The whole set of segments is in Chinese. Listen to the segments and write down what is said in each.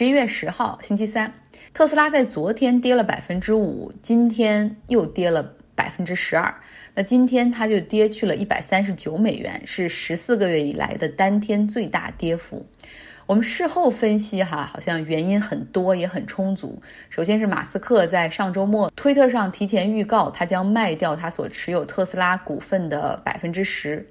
十一月十号，星期三，特斯拉在昨天跌了百分之五，今天又跌了百分之十二。那今天它就跌去了一百三十九美元，是十四个月以来的单天最大跌幅。我们事后分析，哈，好像原因很多，也很充足。首先是马斯克在上周末推特上提前预告，他将卖掉他所持有特斯拉股份的百分之十。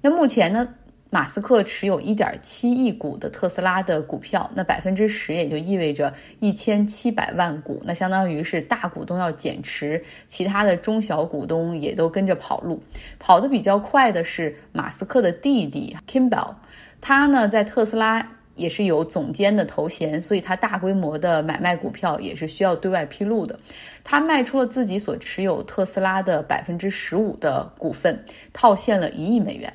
那目前呢，马斯克持有一点七亿股的特斯拉的股票，那百分之十也就意味着一千七百万股，那相当于是大股东要减持，其他的中小股东也都跟着跑路。跑得比较快的是马斯克的弟弟 Kimball，他呢在特斯拉。也是有总监的头衔，所以他大规模的买卖股票也是需要对外披露的。他卖出了自己所持有特斯拉的百分之十五的股份，套现了一亿美元。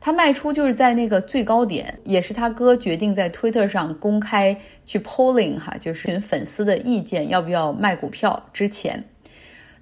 他卖出就是在那个最高点，也是他哥决定在推特上公开去 polling 哈，就是询粉丝的意见，要不要卖股票之前。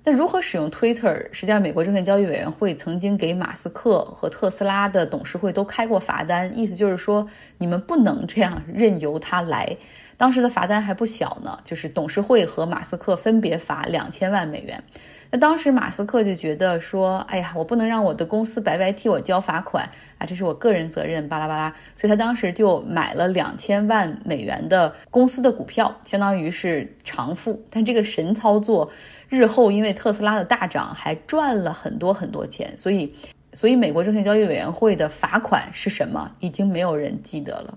那如何使用 Twitter？实际上，美国证券交易委员会曾经给马斯克和特斯拉的董事会都开过罚单，意思就是说，你们不能这样任由他来。当时的罚单还不小呢，就是董事会和马斯克分别罚两千万美元。那当时马斯克就觉得说，哎呀，我不能让我的公司白白替我交罚款啊，这是我个人责任，巴拉巴拉。所以他当时就买了两千万美元的公司的股票，相当于是偿付。但这个神操作。日后因为特斯拉的大涨，还赚了很多很多钱，所以，所以美国证券交易委员会的罚款是什么，已经没有人记得了。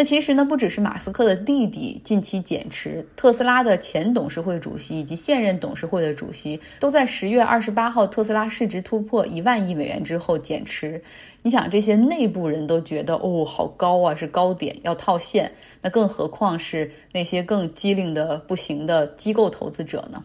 那其实呢，不只是马斯克的弟弟近期减持，特斯拉的前董事会主席以及现任董事会的主席，都在十月二十八号特斯拉市值突破一万亿美元之后减持。你想，这些内部人都觉得哦，好高啊，是高点，要套现，那更何况是那些更机灵的不行的机构投资者呢？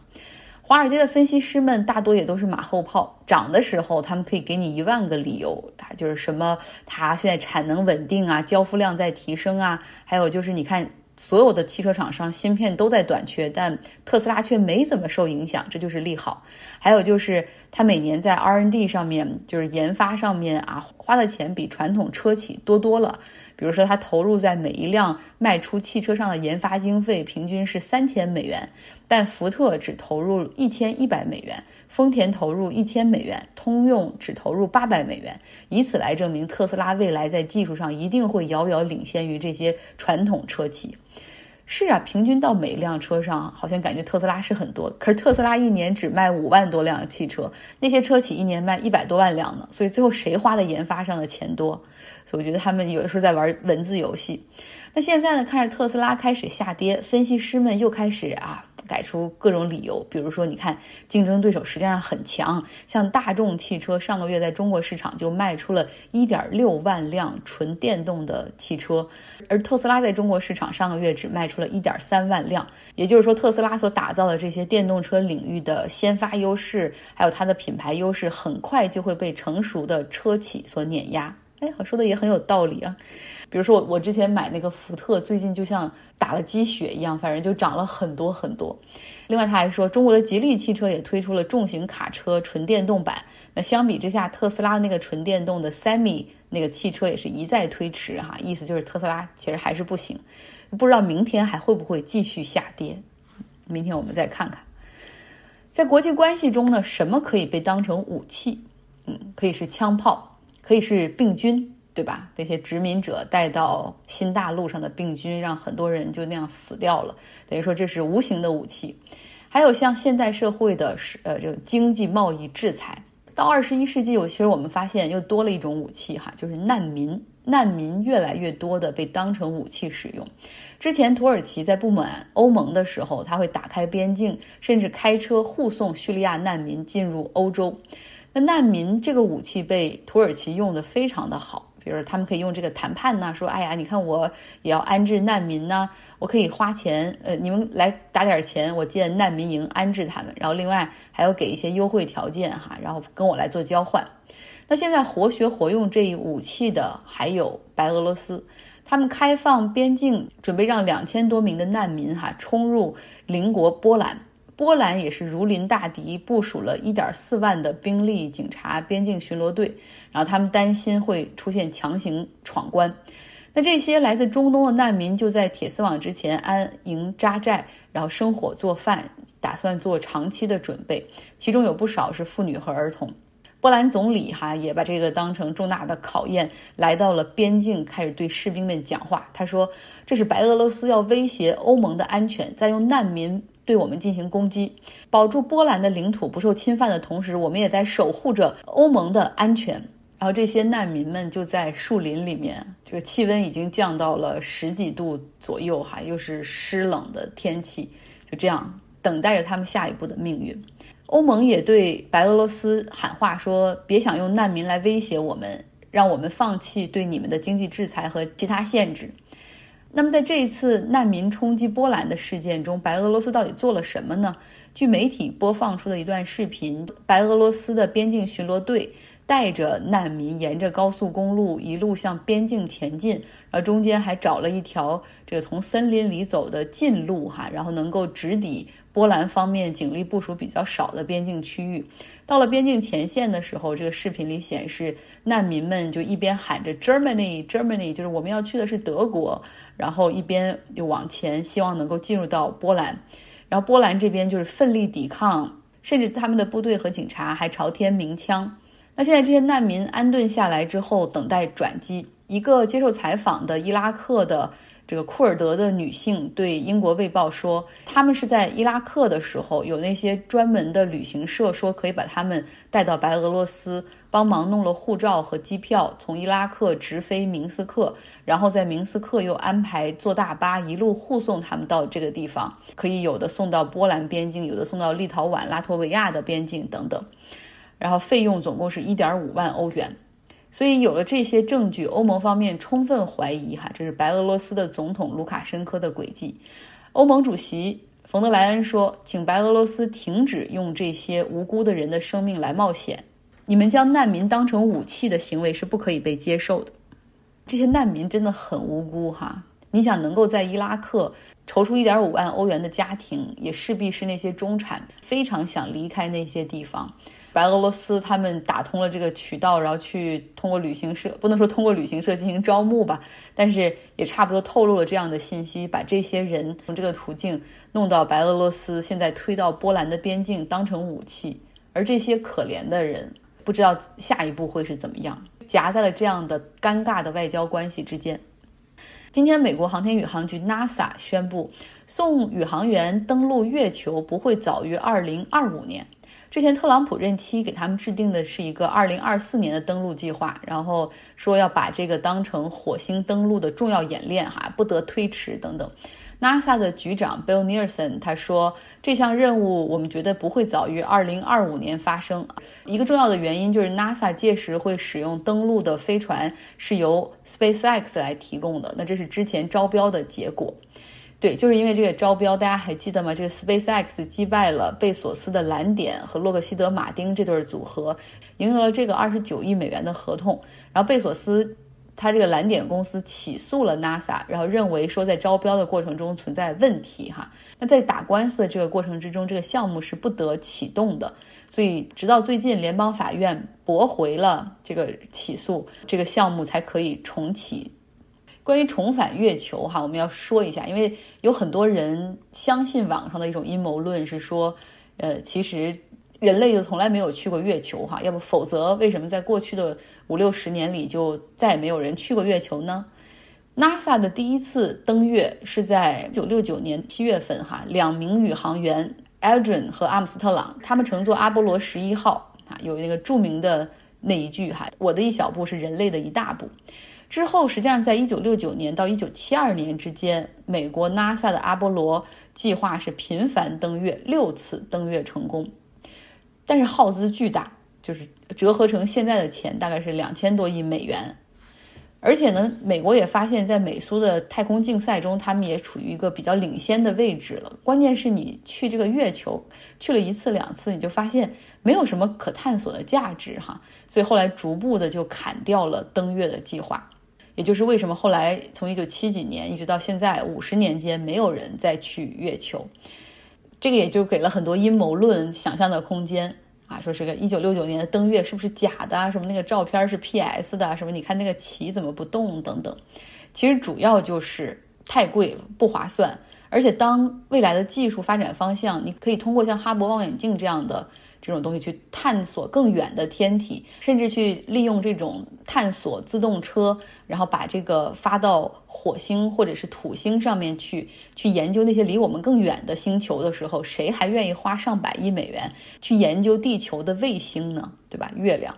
华尔街的分析师们大多也都是马后炮，涨的时候他们可以给你一万个理由，啊，就是什么它现在产能稳定啊，交付量在提升啊，还有就是你看所有的汽车厂商芯片都在短缺，但特斯拉却没怎么受影响，这就是利好。还有就是它每年在 R&D 上面，就是研发上面啊，花的钱比传统车企多多了。比如说，它投入在每一辆卖出汽车上的研发经费平均是三千美元，但福特只投入一千一百美元，丰田投入一千美元，通用只投入八百美元，以此来证明特斯拉未来在技术上一定会遥遥领先于这些传统车企。是啊，平均到每一辆车上，好像感觉特斯拉是很多，可是特斯拉一年只卖五万多辆汽车，那些车企一年卖一百多万辆呢，所以最后谁花的研发上的钱多？所以我觉得他们有的时候在玩文字游戏。那现在呢，看着特斯拉开始下跌，分析师们又开始啊。改出各种理由，比如说，你看竞争对手实际上很强，像大众汽车上个月在中国市场就卖出了一点六万辆纯电动的汽车，而特斯拉在中国市场上个月只卖出了一点三万辆。也就是说，特斯拉所打造的这些电动车领域的先发优势，还有它的品牌优势，很快就会被成熟的车企所碾压。哎，好说的也很有道理啊。比如说我我之前买那个福特，最近就像打了鸡血一样，反正就涨了很多很多。另外他还说，中国的吉利汽车也推出了重型卡车纯电动版。那相比之下，特斯拉那个纯电动的 Semi 那个汽车也是一再推迟哈，意思就是特斯拉其实还是不行。不知道明天还会不会继续下跌？明天我们再看看。在国际关系中呢，什么可以被当成武器？嗯，可以是枪炮，可以是病菌。对吧？那些殖民者带到新大陆上的病菌，让很多人就那样死掉了。等于说这是无形的武器。还有像现代社会的呃这个经济贸易制裁。到二十一世纪，我其实我们发现又多了一种武器哈，就是难民。难民越来越多的被当成武器使用。之前土耳其在不满欧盟的时候，他会打开边境，甚至开车护送叙利亚难民进入欧洲。那难民这个武器被土耳其用的非常的好。比如他们可以用这个谈判呢，说，哎呀，你看我也要安置难民呢，我可以花钱，呃，你们来打点钱，我建难民营安置他们，然后另外还要给一些优惠条件哈，然后跟我来做交换。那现在活学活用这一武器的还有白俄罗斯，他们开放边境，准备让两千多名的难民哈冲入邻国波兰。波兰也是如临大敌，部署了一点四万的兵力、警察、边境巡逻队，然后他们担心会出现强行闯关。那这些来自中东的难民就在铁丝网之前安营扎寨，然后生火做饭，打算做长期的准备。其中有不少是妇女和儿童。波兰总理哈也把这个当成重大的考验，来到了边境，开始对士兵们讲话。他说：“这是白俄罗斯要威胁欧盟的安全，在用难民对我们进行攻击。保住波兰的领土不受侵犯的同时，我们也在守护着欧盟的安全。”然后这些难民们就在树林里面，这个气温已经降到了十几度左右，哈，又是湿冷的天气，就这样等待着他们下一步的命运。欧盟也对白俄罗斯喊话说：“别想用难民来威胁我们，让我们放弃对你们的经济制裁和其他限制。”那么，在这一次难民冲击波兰的事件中，白俄罗斯到底做了什么呢？据媒体播放出的一段视频，白俄罗斯的边境巡逻队。带着难民沿着高速公路一路向边境前进，然后中间还找了一条这个从森林里走的近路哈，然后能够直抵波兰方面警力部署比较少的边境区域。到了边境前线的时候，这个视频里显示难民们就一边喊着 Germany Germany，就是我们要去的是德国，然后一边就往前，希望能够进入到波兰。然后波兰这边就是奋力抵抗，甚至他们的部队和警察还朝天鸣枪。那现在这些难民安顿下来之后，等待转机。一个接受采访的伊拉克的这个库尔德的女性对英国卫报说，他们是在伊拉克的时候，有那些专门的旅行社说可以把他们带到白俄罗斯，帮忙弄了护照和机票，从伊拉克直飞明斯克，然后在明斯克又安排坐大巴一路护送他们到这个地方，可以有的送到波兰边境，有的送到立陶宛、拉脱维亚的边境等等。然后费用总共是一点五万欧元，所以有了这些证据，欧盟方面充分怀疑哈，这是白俄罗斯的总统卢卡申科的诡计。欧盟主席冯德莱恩说：“请白俄罗斯停止用这些无辜的人的生命来冒险，你们将难民当成武器的行为是不可以被接受的。这些难民真的很无辜哈，你想能够在伊拉克筹出一点五万欧元的家庭，也势必是那些中产非常想离开那些地方。”白俄罗斯他们打通了这个渠道，然后去通过旅行社，不能说通过旅行社进行招募吧，但是也差不多透露了这样的信息，把这些人从这个途径弄到白俄罗斯，现在推到波兰的边境当成武器，而这些可怜的人不知道下一步会是怎么样，夹在了这样的尴尬的外交关系之间。今天，美国航天宇航局 NASA 宣布，送宇航员登陆月球不会早于二零二五年。之前特朗普任期给他们制定的是一个二零二四年的登陆计划，然后说要把这个当成火星登陆的重要演练，哈，不得推迟等等。NASA 的局长 Bill Nelson 他说，这项任务我们觉得不会早于二零二五年发生。一个重要的原因就是 NASA 届时会使用登陆的飞船是由 SpaceX 来提供的，那这是之前招标的结果。对，就是因为这个招标，大家还记得吗？这个 SpaceX 击败了贝索斯的蓝点和洛克希德马丁这对组合，赢得了这个二十九亿美元的合同。然后贝索斯他这个蓝点公司起诉了 NASA，然后认为说在招标的过程中存在问题哈。那在打官司的这个过程之中，这个项目是不得启动的。所以直到最近联邦法院驳回了这个起诉，这个项目才可以重启。关于重返月球，哈，我们要说一下，因为有很多人相信网上的一种阴谋论是说，呃，其实人类就从来没有去过月球，哈，要不否则为什么在过去的五六十年里就再也没有人去过月球呢？NASA 的第一次登月是在一九六九年七月份，哈，两名宇航员 Aldrin 和阿姆斯特朗，他们乘坐阿波罗十一号，啊，有那个著名的那一句，哈，我的一小步是人类的一大步。之后，实际上在1969年到1972年之间，美国 NASA 的阿波罗计划是频繁登月，六次登月成功，但是耗资巨大，就是折合成现在的钱大概是两千多亿美元。而且呢，美国也发现，在美苏的太空竞赛中，他们也处于一个比较领先的位置了。关键是你去这个月球去了一次两次，你就发现没有什么可探索的价值哈，所以后来逐步的就砍掉了登月的计划。也就是为什么后来从一九七几年一直到现在五十年间没有人再去月球，这个也就给了很多阴谋论想象的空间啊，说是个一九六九年的登月是不是假的啊？什么那个照片是 P S 的？什么你看那个旗怎么不动？等等。其实主要就是太贵了，不划算。而且当未来的技术发展方向，你可以通过像哈勃望远镜这样的。这种东西去探索更远的天体，甚至去利用这种探索自动车，然后把这个发到火星或者是土星上面去，去研究那些离我们更远的星球的时候，谁还愿意花上百亿美元去研究地球的卫星呢？对吧？月亮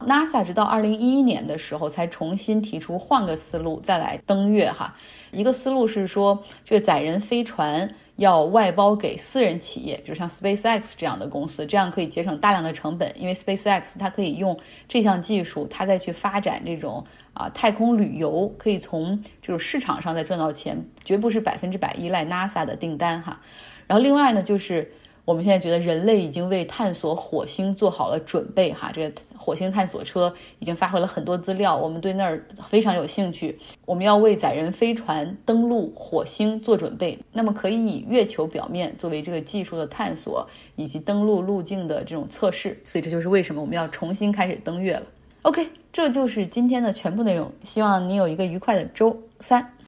，NASA 直到二零一一年的时候才重新提出换个思路再来登月哈。一个思路是说，这个载人飞船。要外包给私人企业，比如像 SpaceX 这样的公司，这样可以节省大量的成本。因为 SpaceX 它可以用这项技术，它再去发展这种啊太空旅游，可以从这种市场上再赚到钱，绝不是百分之百依赖 NASA 的订单哈。然后另外呢，就是。我们现在觉得人类已经为探索火星做好了准备，哈，这个火星探索车已经发回了很多资料，我们对那儿非常有兴趣。我们要为载人飞船登陆火星做准备，那么可以以月球表面作为这个技术的探索以及登陆路径的这种测试。所以这就是为什么我们要重新开始登月了。OK，这就是今天的全部内容，希望你有一个愉快的周三。